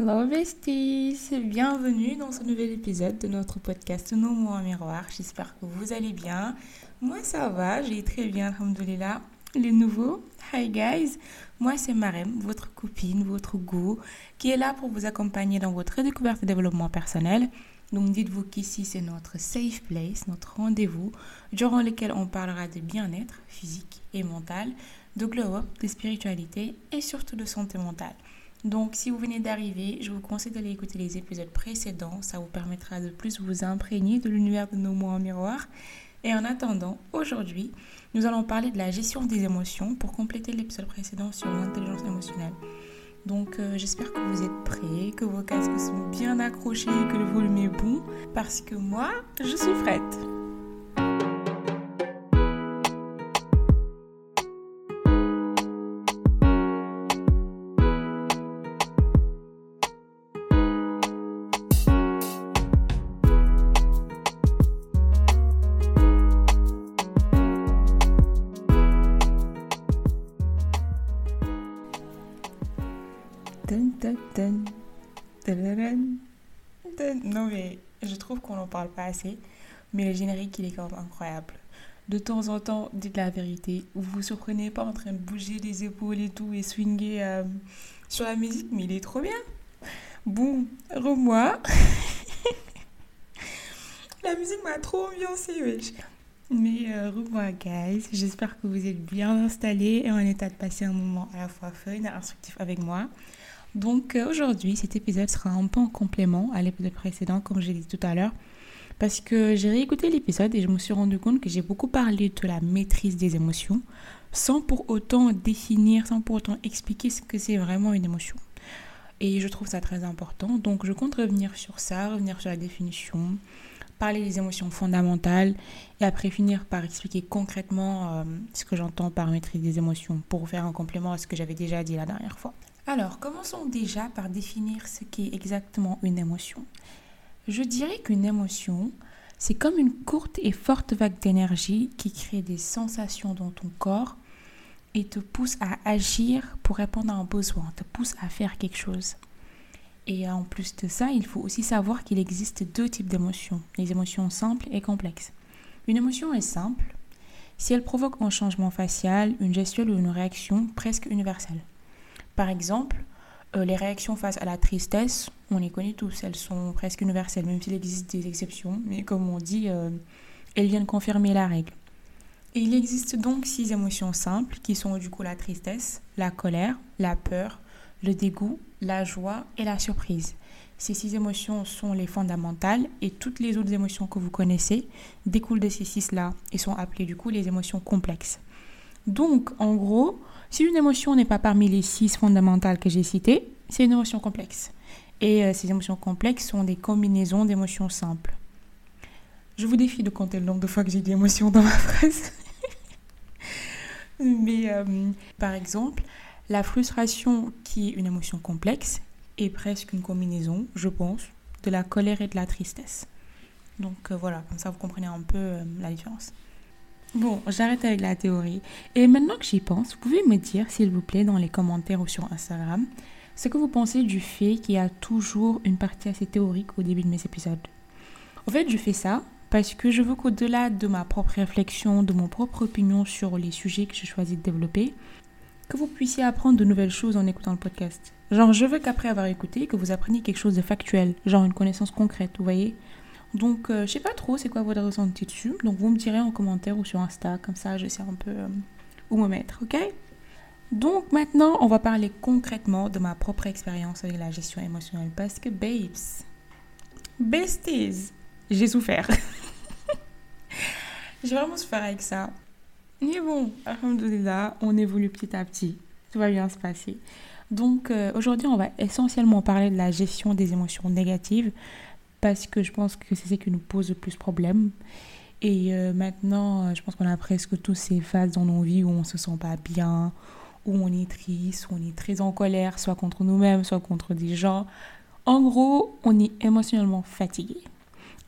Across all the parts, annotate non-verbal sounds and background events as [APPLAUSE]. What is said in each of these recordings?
Hello besties, bienvenue dans ce nouvel épisode de notre podcast Nos mots en miroir. J'espère que vous allez bien. Moi ça va, j'ai très bien, alhamdoulilah. Les nouveaux, hi guys, moi c'est Marem, votre copine, votre goût, qui est là pour vous accompagner dans votre découverte et développement personnel. Donc dites-vous qu'ici c'est notre safe place, notre rendez-vous, durant lequel on parlera de bien-être physique et mental, de glow-up, de spiritualité et surtout de santé mentale. Donc, si vous venez d'arriver, je vous conseille d'aller écouter les épisodes précédents. Ça vous permettra de plus vous imprégner de l'univers de nos mots en miroir. Et en attendant, aujourd'hui, nous allons parler de la gestion des émotions pour compléter l'épisode précédent sur l'intelligence émotionnelle. Donc, euh, j'espère que vous êtes prêts, que vos casques sont bien accrochés, que le volume est bon, parce que moi, je suis prête. Non mais je trouve qu'on n'en parle pas assez, mais le générique il est quand même incroyable. De temps en temps, dites la vérité, vous vous surprenez pas en train de bouger les épaules et tout et swinguer euh, sur la musique, mais il est trop bien. Bon, re-moi. [LAUGHS] la musique m'a trop ambiancé, wesh. Mais euh, re-moi, guys. J'espère que vous êtes bien installés et en état de passer un moment à la fois fun et instructif avec moi. Donc euh, aujourd'hui, cet épisode sera un peu en complément à l'épisode précédent, comme j'ai dit tout à l'heure, parce que j'ai réécouté l'épisode et je me suis rendu compte que j'ai beaucoup parlé de la maîtrise des émotions, sans pour autant définir, sans pour autant expliquer ce que c'est vraiment une émotion. Et je trouve ça très important. Donc je compte revenir sur ça, revenir sur la définition, parler des émotions fondamentales et après finir par expliquer concrètement euh, ce que j'entends par maîtrise des émotions pour faire un complément à ce que j'avais déjà dit la dernière fois. Alors, commençons déjà par définir ce qu'est exactement une émotion. Je dirais qu'une émotion, c'est comme une courte et forte vague d'énergie qui crée des sensations dans ton corps et te pousse à agir pour répondre à un besoin, te pousse à faire quelque chose. Et en plus de ça, il faut aussi savoir qu'il existe deux types d'émotions, les émotions simples et complexes. Une émotion est simple si elle provoque un changement facial, une gestuelle ou une réaction presque universelle. Par exemple, euh, les réactions face à la tristesse, on les connaît tous, elles sont presque universelles, même s'il existe des exceptions, mais comme on dit, euh, elles viennent confirmer la règle. Et il existe donc six émotions simples qui sont du coup la tristesse, la colère, la peur, le dégoût, la joie et la surprise. Ces six émotions sont les fondamentales et toutes les autres émotions que vous connaissez découlent de ces six-là et sont appelées du coup les émotions complexes. Donc, en gros, si une émotion n'est pas parmi les six fondamentales que j'ai citées, c'est une émotion complexe. Et euh, ces émotions complexes sont des combinaisons d'émotions simples. Je vous défie de compter le nombre de fois que j'ai dit émotion dans ma [LAUGHS] phrase. Mais euh, par exemple, la frustration, qui est une émotion complexe, est presque une combinaison, je pense, de la colère et de la tristesse. Donc euh, voilà, comme ça vous comprenez un peu la différence. Bon, j'arrête avec la théorie. Et maintenant que j'y pense, vous pouvez me dire, s'il vous plaît, dans les commentaires ou sur Instagram, ce que vous pensez du fait qu'il y a toujours une partie assez théorique au début de mes épisodes. En fait, je fais ça parce que je veux qu'au-delà de ma propre réflexion, de mon propre opinion sur les sujets que j'ai choisi de développer, que vous puissiez apprendre de nouvelles choses en écoutant le podcast. Genre, je veux qu'après avoir écouté, que vous appreniez quelque chose de factuel, genre une connaissance concrète, vous voyez? Donc, euh, je sais pas trop c'est quoi votre ressenti dessus. Donc, vous me direz en commentaire ou sur Insta, comme ça, je sais un peu euh, où me mettre, ok? Donc, maintenant, on va parler concrètement de ma propre expérience avec la gestion émotionnelle. Parce que, babes, besties, j'ai souffert. [LAUGHS] j'ai vraiment souffert avec ça. Mais bon, alhamdoulilah, on évolue petit à petit. Tout va bien se passer. Donc, euh, aujourd'hui, on va essentiellement parler de la gestion des émotions négatives parce que je pense que c'est ce qui nous pose le plus problème. Et euh, maintenant, euh, je pense qu'on a presque tous ces phases dans nos vies où on se sent pas bien, où on est triste, où on est très en colère, soit contre nous-mêmes, soit contre des gens. En gros, on est émotionnellement fatigué.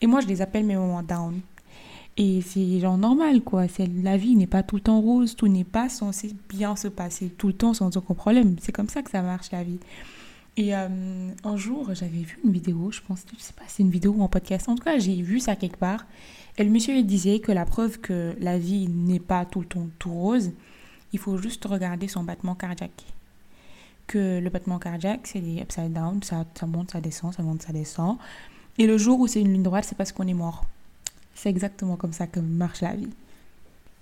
Et moi, je les appelle mes moments down. Et c'est genre normal, quoi. La vie n'est pas tout le temps rose, tout n'est pas censé bien se passer tout le temps sans aucun problème. C'est comme ça que ça marche, la vie. Et euh, un jour, j'avais vu une vidéo, je pense, je sais pas, c'est une vidéo ou un podcast. En tout cas, j'ai vu ça quelque part. Et le monsieur disait que la preuve que la vie n'est pas tout le temps tout rose, il faut juste regarder son battement cardiaque. Que le battement cardiaque, c'est des upside down, ça, ça monte, ça descend, ça monte, ça descend. Et le jour où c'est une ligne droite, c'est parce qu'on est mort. C'est exactement comme ça que marche la vie.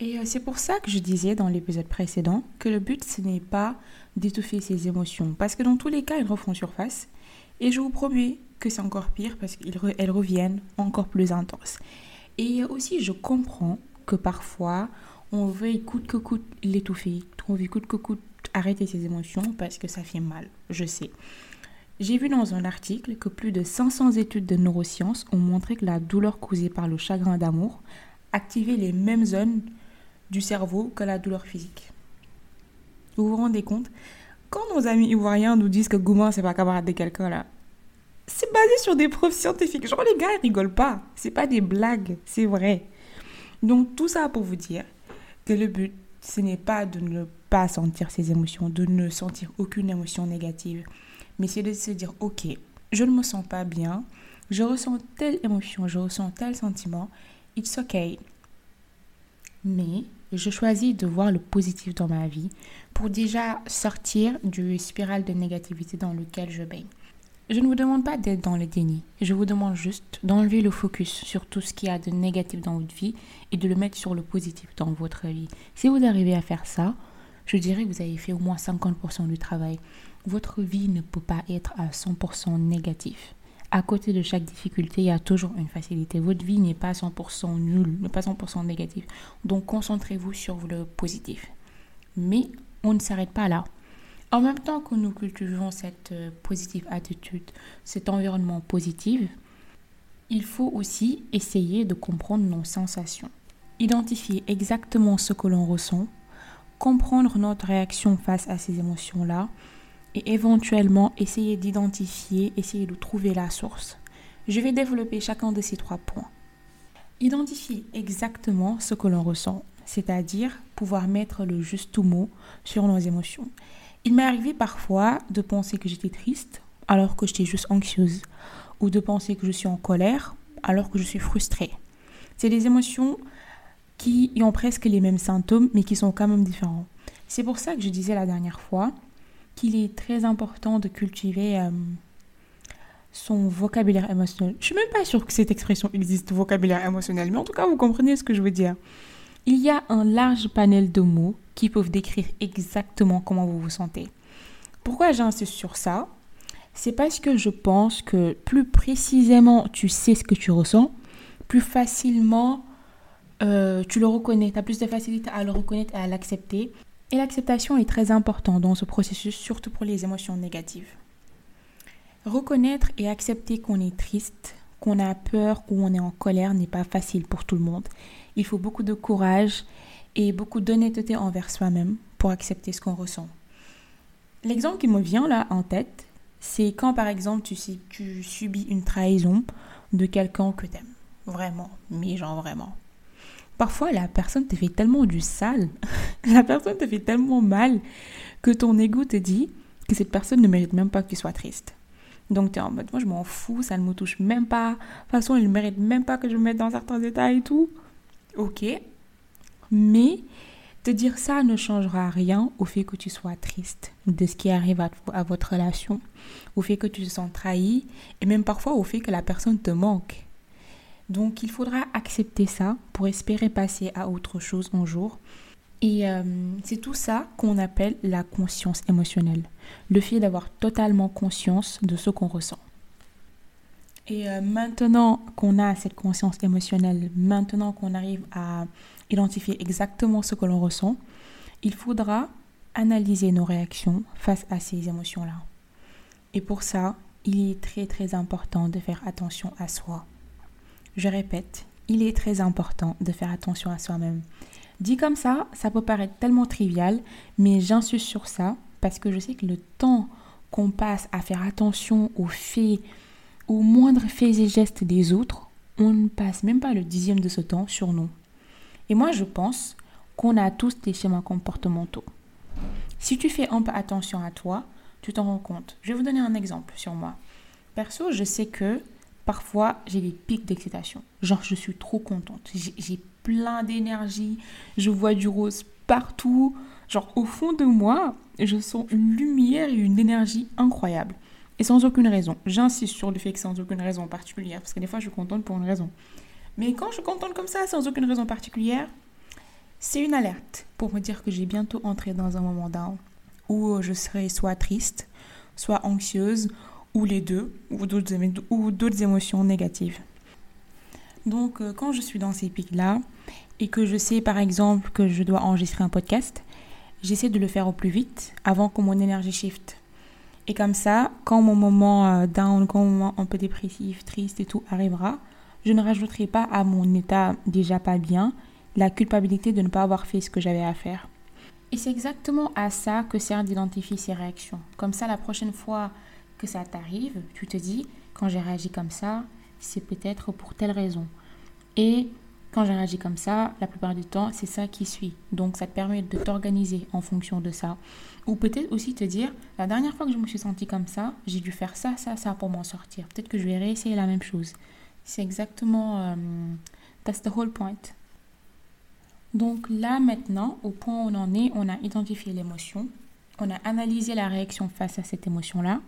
Et euh, c'est pour ça que je disais dans l'épisode précédent que le but, ce n'est pas d'étouffer ses émotions. Parce que dans tous les cas, elles refont surface. Et je vous promets que c'est encore pire parce qu'elles reviennent encore plus intenses. Et aussi, je comprends que parfois, on veut coûte que coûte l'étouffer. On veut coûte que coûte arrêter ses émotions parce que ça fait mal. Je sais. J'ai vu dans un article que plus de 500 études de neurosciences ont montré que la douleur causée par le chagrin d'amour activait les mêmes zones du cerveau que la douleur physique. Vous vous rendez compte? Quand nos amis ivoiriens nous disent que Gouma, c'est pas camarade de quelqu'un là, c'est basé sur des preuves scientifiques. Genre, les gars, ils rigolent pas. C'est pas des blagues, c'est vrai. Donc, tout ça pour vous dire que le but, ce n'est pas de ne pas sentir ses émotions, de ne sentir aucune émotion négative, mais c'est de se dire, ok, je ne me sens pas bien, je ressens telle émotion, je ressens tel sentiment, it's okay. Mais je choisis de voir le positif dans ma vie pour déjà sortir du spirale de négativité dans lequel je baigne. Je ne vous demande pas d'être dans le déni. Je vous demande juste d'enlever le focus sur tout ce qu'il y a de négatif dans votre vie et de le mettre sur le positif dans votre vie. Si vous arrivez à faire ça, je dirais que vous avez fait au moins 50% du travail. Votre vie ne peut pas être à 100% négatif. À côté de chaque difficulté, il y a toujours une facilité. Votre vie n'est pas 100% nulle, n'est pas 100% négative. Donc concentrez-vous sur le positif. Mais on ne s'arrête pas là. En même temps que nous cultivons cette euh, positive attitude, cet environnement positif, il faut aussi essayer de comprendre nos sensations. Identifier exactement ce que l'on ressent, comprendre notre réaction face à ces émotions-là et éventuellement essayer d'identifier, essayer de trouver la source. Je vais développer chacun de ces trois points. Identifier exactement ce que l'on ressent, c'est-à-dire pouvoir mettre le juste mot sur nos émotions. Il m'est arrivé parfois de penser que j'étais triste alors que j'étais juste anxieuse, ou de penser que je suis en colère alors que je suis frustrée. C'est des émotions qui ont presque les mêmes symptômes, mais qui sont quand même différents. C'est pour ça que je disais la dernière fois qu'il est très important de cultiver euh, son vocabulaire émotionnel. Je suis même pas sûre que cette expression existe, vocabulaire émotionnel, mais en tout cas, vous comprenez ce que je veux dire. Il y a un large panel de mots qui peuvent décrire exactement comment vous vous sentez. Pourquoi j'insiste sur ça? C'est parce que je pense que plus précisément tu sais ce que tu ressens, plus facilement euh, tu le reconnais, tu as plus de facilité à le reconnaître et à l'accepter. Et l'acceptation est très importante dans ce processus, surtout pour les émotions négatives. Reconnaître et accepter qu'on est triste, qu'on a peur ou on est en colère n'est pas facile pour tout le monde. Il faut beaucoup de courage et beaucoup d'honnêteté envers soi-même pour accepter ce qu'on ressent. L'exemple qui me vient là en tête, c'est quand par exemple tu, tu subis une trahison de quelqu'un que t'aimes. Vraiment, mais genre vraiment. Parfois la personne te fait tellement du sale, [LAUGHS] la personne te fait tellement mal que ton ego te dit que cette personne ne mérite même pas que tu sois triste. Donc tu es en mode, moi je m'en fous, ça ne me touche même pas. De toute façon, il ne mérite même pas que je me mette dans certains états et tout. Ok, mais te dire ça ne changera rien au fait que tu sois triste de ce qui arrive à, votre relation, au fait que tu te sens trahi et même parfois au fait que la personne te manque. Donc il faudra accepter ça pour espérer passer à autre chose un jour. Et euh, c'est tout ça qu'on appelle la conscience émotionnelle. Le fait d'avoir totalement conscience de ce qu'on ressent. Et euh, maintenant qu'on a cette conscience émotionnelle, maintenant qu'on arrive à identifier exactement ce que l'on ressent, il faudra analyser nos réactions face à ces émotions-là. Et pour ça, il est très très important de faire attention à soi. Je répète, il est très important de faire attention à soi-même. Dit comme ça, ça peut paraître tellement trivial, mais j'insiste sur ça parce que je sais que le temps qu'on passe à faire attention aux faits, aux moindres faits et gestes des autres, on ne passe même pas le dixième de ce temps sur nous. Et moi, je pense qu'on a tous des schémas comportementaux. Si tu fais un peu attention à toi, tu t'en rends compte. Je vais vous donner un exemple sur moi. Perso, je sais que parfois j'ai des pics d'excitation. Genre, je suis trop contente. J'ai plein d'énergie. Je vois du rose partout. Genre, au fond de moi, je sens une lumière et une énergie incroyable. Et sans aucune raison. J'insiste sur le fait que sans aucune raison particulière, parce que des fois, je suis contente pour une raison. Mais quand je contente comme ça, sans aucune raison particulière, c'est une alerte pour me dire que j'ai bientôt entré dans un moment down où je serai soit triste, soit anxieuse, ou les deux, ou d'autres émotions négatives. Donc, euh, quand je suis dans ces pics-là, et que je sais par exemple que je dois enregistrer un podcast, j'essaie de le faire au plus vite avant que mon énergie shift. Et comme ça, quand mon moment euh, down, quand mon moment un peu dépressif, triste et tout arrivera, je ne rajouterai pas à mon état déjà pas bien la culpabilité de ne pas avoir fait ce que j'avais à faire. Et c'est exactement à ça que sert d'identifier ses réactions. Comme ça, la prochaine fois que ça t'arrive, tu te dis, quand j'ai réagi comme ça, c'est peut-être pour telle raison. Et quand j'ai réagi comme ça, la plupart du temps, c'est ça qui suit. Donc, ça te permet de t'organiser en fonction de ça. Ou peut-être aussi te dire, la dernière fois que je me suis sentie comme ça, j'ai dû faire ça, ça, ça pour m'en sortir. Peut-être que je vais réessayer la même chose. C'est exactement... Euh, that's the whole point. Donc là maintenant, au point où on en est, on a identifié l'émotion, on a analysé la réaction face à cette émotion-là,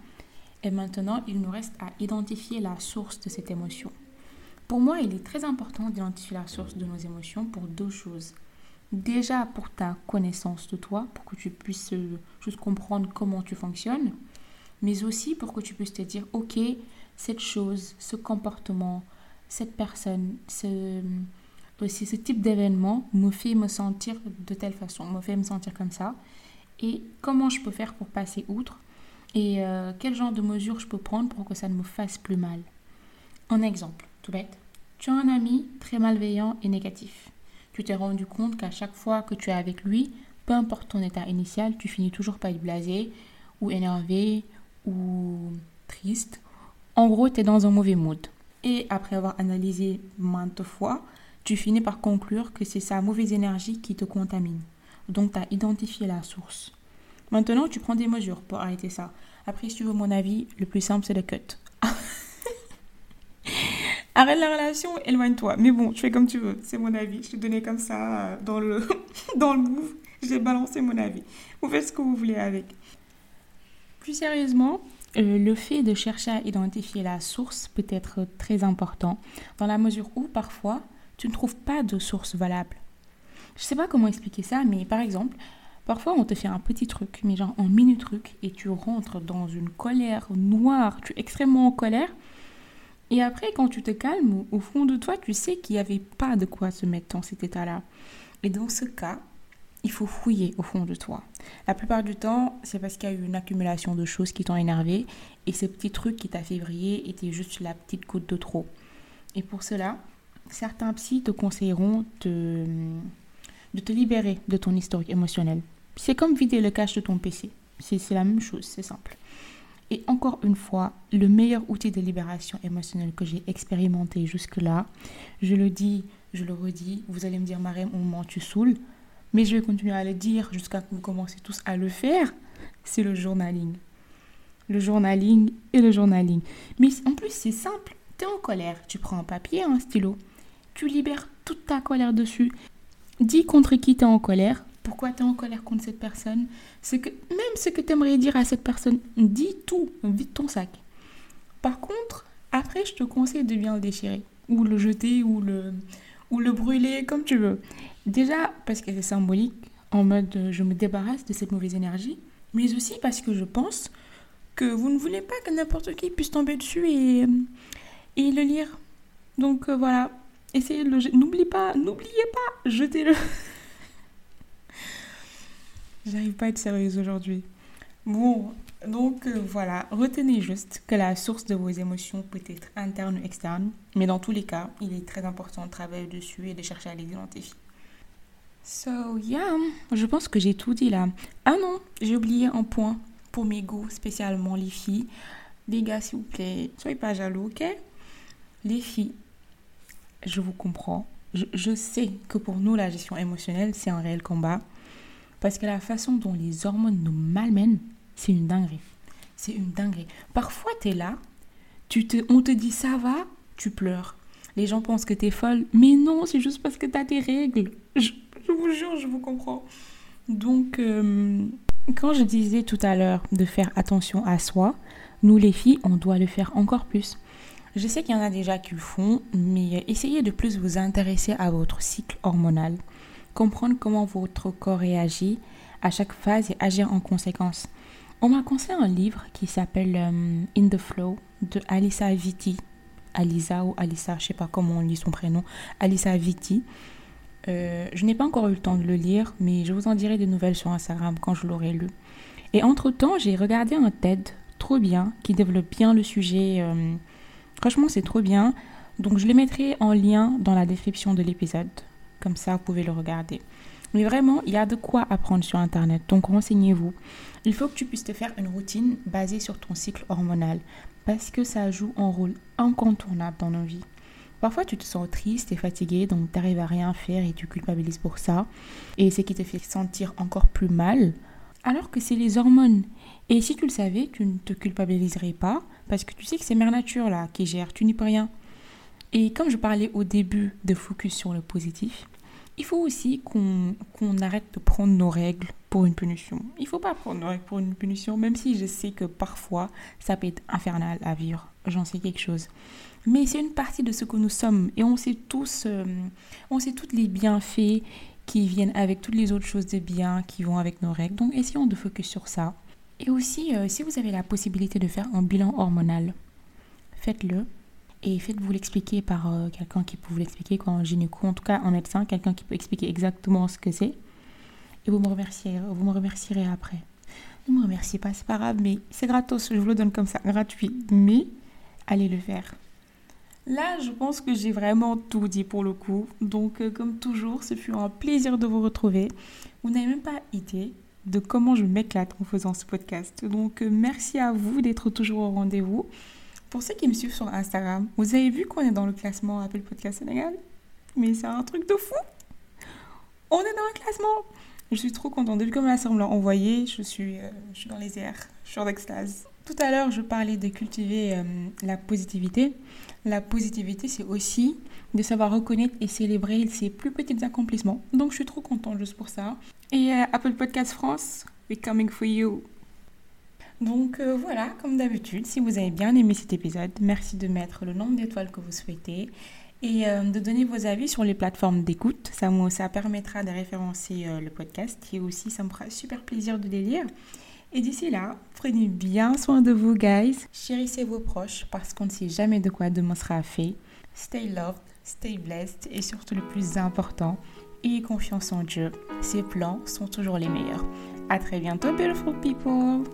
et maintenant il nous reste à identifier la source de cette émotion. Pour moi, il est très important d'identifier la source de nos émotions pour deux choses. Déjà pour ta connaissance de toi, pour que tu puisses euh, juste comprendre comment tu fonctionnes, mais aussi pour que tu puisses te dire, ok, cette chose, ce comportement, cette personne, ce, si ce type d'événement me fait me sentir de telle façon, me fait me sentir comme ça, et comment je peux faire pour passer outre, et euh, quel genre de mesures je peux prendre pour que ça ne me fasse plus mal? Un exemple, tout bête. Tu as un ami très malveillant et négatif. Tu t'es rendu compte qu'à chaque fois que tu es avec lui, peu importe ton état initial, tu finis toujours par être blasé, ou énervé, ou triste. En gros, tu es dans un mauvais mood. Et après avoir analysé maintes fois, tu finis par conclure que c'est sa mauvaise énergie qui te contamine. Donc, tu as identifié la source. Maintenant, tu prends des mesures pour arrêter ça. Après, si tu veux mon avis, le plus simple, c'est le cut. [LAUGHS] Arrête la relation, éloigne-toi. Mais bon, tu fais comme tu veux. C'est mon avis. Je te donnais comme ça euh, dans le, [LAUGHS] dans le. J'ai balancé mon avis. Vous faites ce que vous voulez avec. Plus sérieusement, euh, le fait de chercher à identifier la source peut être très important dans la mesure où parfois tu ne trouves pas de source valable. Je ne sais pas comment expliquer ça, mais par exemple, parfois on te fait un petit truc, mais genre un mini truc, et tu rentres dans une colère noire, tu es extrêmement en colère. Et après, quand tu te calmes, au fond de toi, tu sais qu'il n'y avait pas de quoi se mettre dans cet état-là. Et dans ce cas, il faut fouiller au fond de toi. La plupart du temps, c'est parce qu'il y a eu une accumulation de choses qui t'ont énervé et ce petit truc qui t'a février était juste la petite goutte de trop. Et pour cela, certains psys te conseilleront de, de te libérer de ton historique émotionnel. C'est comme vider le cache de ton PC. C'est la même chose, c'est simple. Et encore une fois, le meilleur outil de libération émotionnelle que j'ai expérimenté jusque-là, je le dis, je le redis, vous allez me dire, Marème, au moment tu saoules, mais je vais continuer à le dire jusqu'à ce que vous commencez tous à le faire, c'est le journaling. Le journaling et le journaling. Mais en plus, c'est simple. Tu es en colère, tu prends un papier, un stylo, tu libères toute ta colère dessus. Dis contre qui tu es en colère, pourquoi tu es en colère contre cette personne? Ce que, même ce que tu aimerais dire à cette personne, dis tout, vide ton sac. Par contre, après, je te conseille de bien le déchirer, ou le jeter, ou le, ou le brûler, comme tu veux. Déjà, parce que c'est symbolique, en mode euh, je me débarrasse de cette mauvaise énergie, mais aussi parce que je pense que vous ne voulez pas que n'importe qui puisse tomber dessus et, et le lire. Donc euh, voilà, Essayez de le N'oubliez pas, n'oubliez pas, jetez-le. [LAUGHS] J'arrive pas à être sérieuse aujourd'hui. Bon, donc euh, voilà, retenez juste que la source de vos émotions peut être interne ou externe, mais dans tous les cas, il est très important de travailler dessus et de chercher à les identifier. So, yeah, je pense que j'ai tout dit là. Ah non, j'ai oublié un point pour mes goûts, spécialement les filles. Les gars, s'il vous plaît, soyez pas jaloux, ok? Les filles, je vous comprends. Je, sais que pour nous, la gestion émotionnelle, c'est un réel combat. Parce que la façon dont les hormones nous malmènent, c'est une dinguerie. C'est une dinguerie. Parfois, tu es là, tu te, on te dit ça va, tu pleures. Les gens pensent que tu es folle, mais non, c'est juste parce que tu as tes règles. Je, vous jure, je vous comprends. Donc, euh, quand je disais tout à l'heure de faire attention à soi, nous les filles, on doit le faire encore plus. Je sais qu'il y en a déjà qui le font, mais essayez de plus vous intéresser à votre cycle hormonal, comprendre comment votre corps réagit à chaque phase et agir en conséquence. On m'a conseillé un livre qui s'appelle euh, In the Flow de Alisa Vitti. Alisa ou Alisa, je sais pas comment on lit son prénom. Alisa Vitti. Euh, je n'ai pas encore eu le temps de le lire, mais je vous en dirai des nouvelles sur Instagram quand je l'aurai lu. Et entre-temps, j'ai regardé un TED trop bien qui développe bien le sujet. Euh, franchement, c'est trop bien. Donc, je le mettrai en lien dans la description de l'épisode. Comme ça, vous pouvez le regarder. Mais vraiment, il y a de quoi apprendre sur Internet. Donc, renseignez-vous. Il faut que tu puisses te faire une routine basée sur ton cycle hormonal. Parce que ça joue un rôle incontournable dans nos vies. Parfois, tu te sens triste et fatigué, donc tu n'arrives à rien faire et tu culpabilises pour ça. Et c'est qui te fait sentir encore plus mal, alors que c'est les hormones. Et si tu le savais, tu ne te culpabiliserais pas, parce que tu sais que c'est Mère Nature là qui gère, tu n'y peux rien. Et comme je parlais au début de focus sur le positif, il faut aussi qu'on arrête de prendre nos règles pour une punition. Il faut pas prendre nos règles pour une punition, même si je sais que parfois ça peut être infernal à vivre. J'en sais quelque chose. Mais c'est une partie de ce que nous sommes et on sait tous, euh, on sait tous les bienfaits qui viennent avec toutes les autres choses de bien qui vont avec nos règles. Donc essayons de focus sur ça. Et aussi, euh, si vous avez la possibilité de faire un bilan hormonal, faites-le. Et faites-vous l'expliquer par euh, quelqu'un qui peut vous l'expliquer, quoi, un gynéco, en tout cas un médecin, quelqu'un qui peut expliquer exactement ce que c'est. Et vous me remercierez, vous me remercierez après. Ne me remerciez pas, c'est pas grave, mais c'est gratos, je vous le donne comme ça, gratuit. Mais allez le faire. Là, je pense que j'ai vraiment tout dit pour le coup. Donc, euh, comme toujours, ce fut un plaisir de vous retrouver. Vous n'avez même pas idée de comment je m'éclate en faisant ce podcast. Donc, euh, merci à vous d'être toujours au rendez-vous. Pour ceux qui me suivent sur Instagram, vous avez vu qu'on est dans le classement Apple Podcast Sénégal? Mais c'est un truc de fou On est dans le classement Je suis trop contente. Depuis que me l'a envoyé, je suis, euh, je suis dans les airs. Je suis en extase. Tout à l'heure, je parlais de cultiver la positivité. La positivité, c'est aussi de savoir reconnaître et célébrer ses plus petits accomplissements. Donc, je suis trop contente juste pour ça. Et euh, Apple Podcast France, we're coming for you. Donc euh, voilà, comme d'habitude, si vous avez bien aimé cet épisode, merci de mettre le nombre d'étoiles que vous souhaitez et euh, de donner vos avis sur les plateformes d'écoute. Ça, ça permettra de référencer le podcast et aussi ça me fera super plaisir de les lire. Et d'ici là, prenez bien soin de vous, guys. Chérissez vos proches parce qu'on ne sait jamais de quoi demain sera fait. Stay loved, stay blessed et surtout le plus important, ayez confiance en Dieu. Ses plans sont toujours les meilleurs. À très bientôt, beautiful people!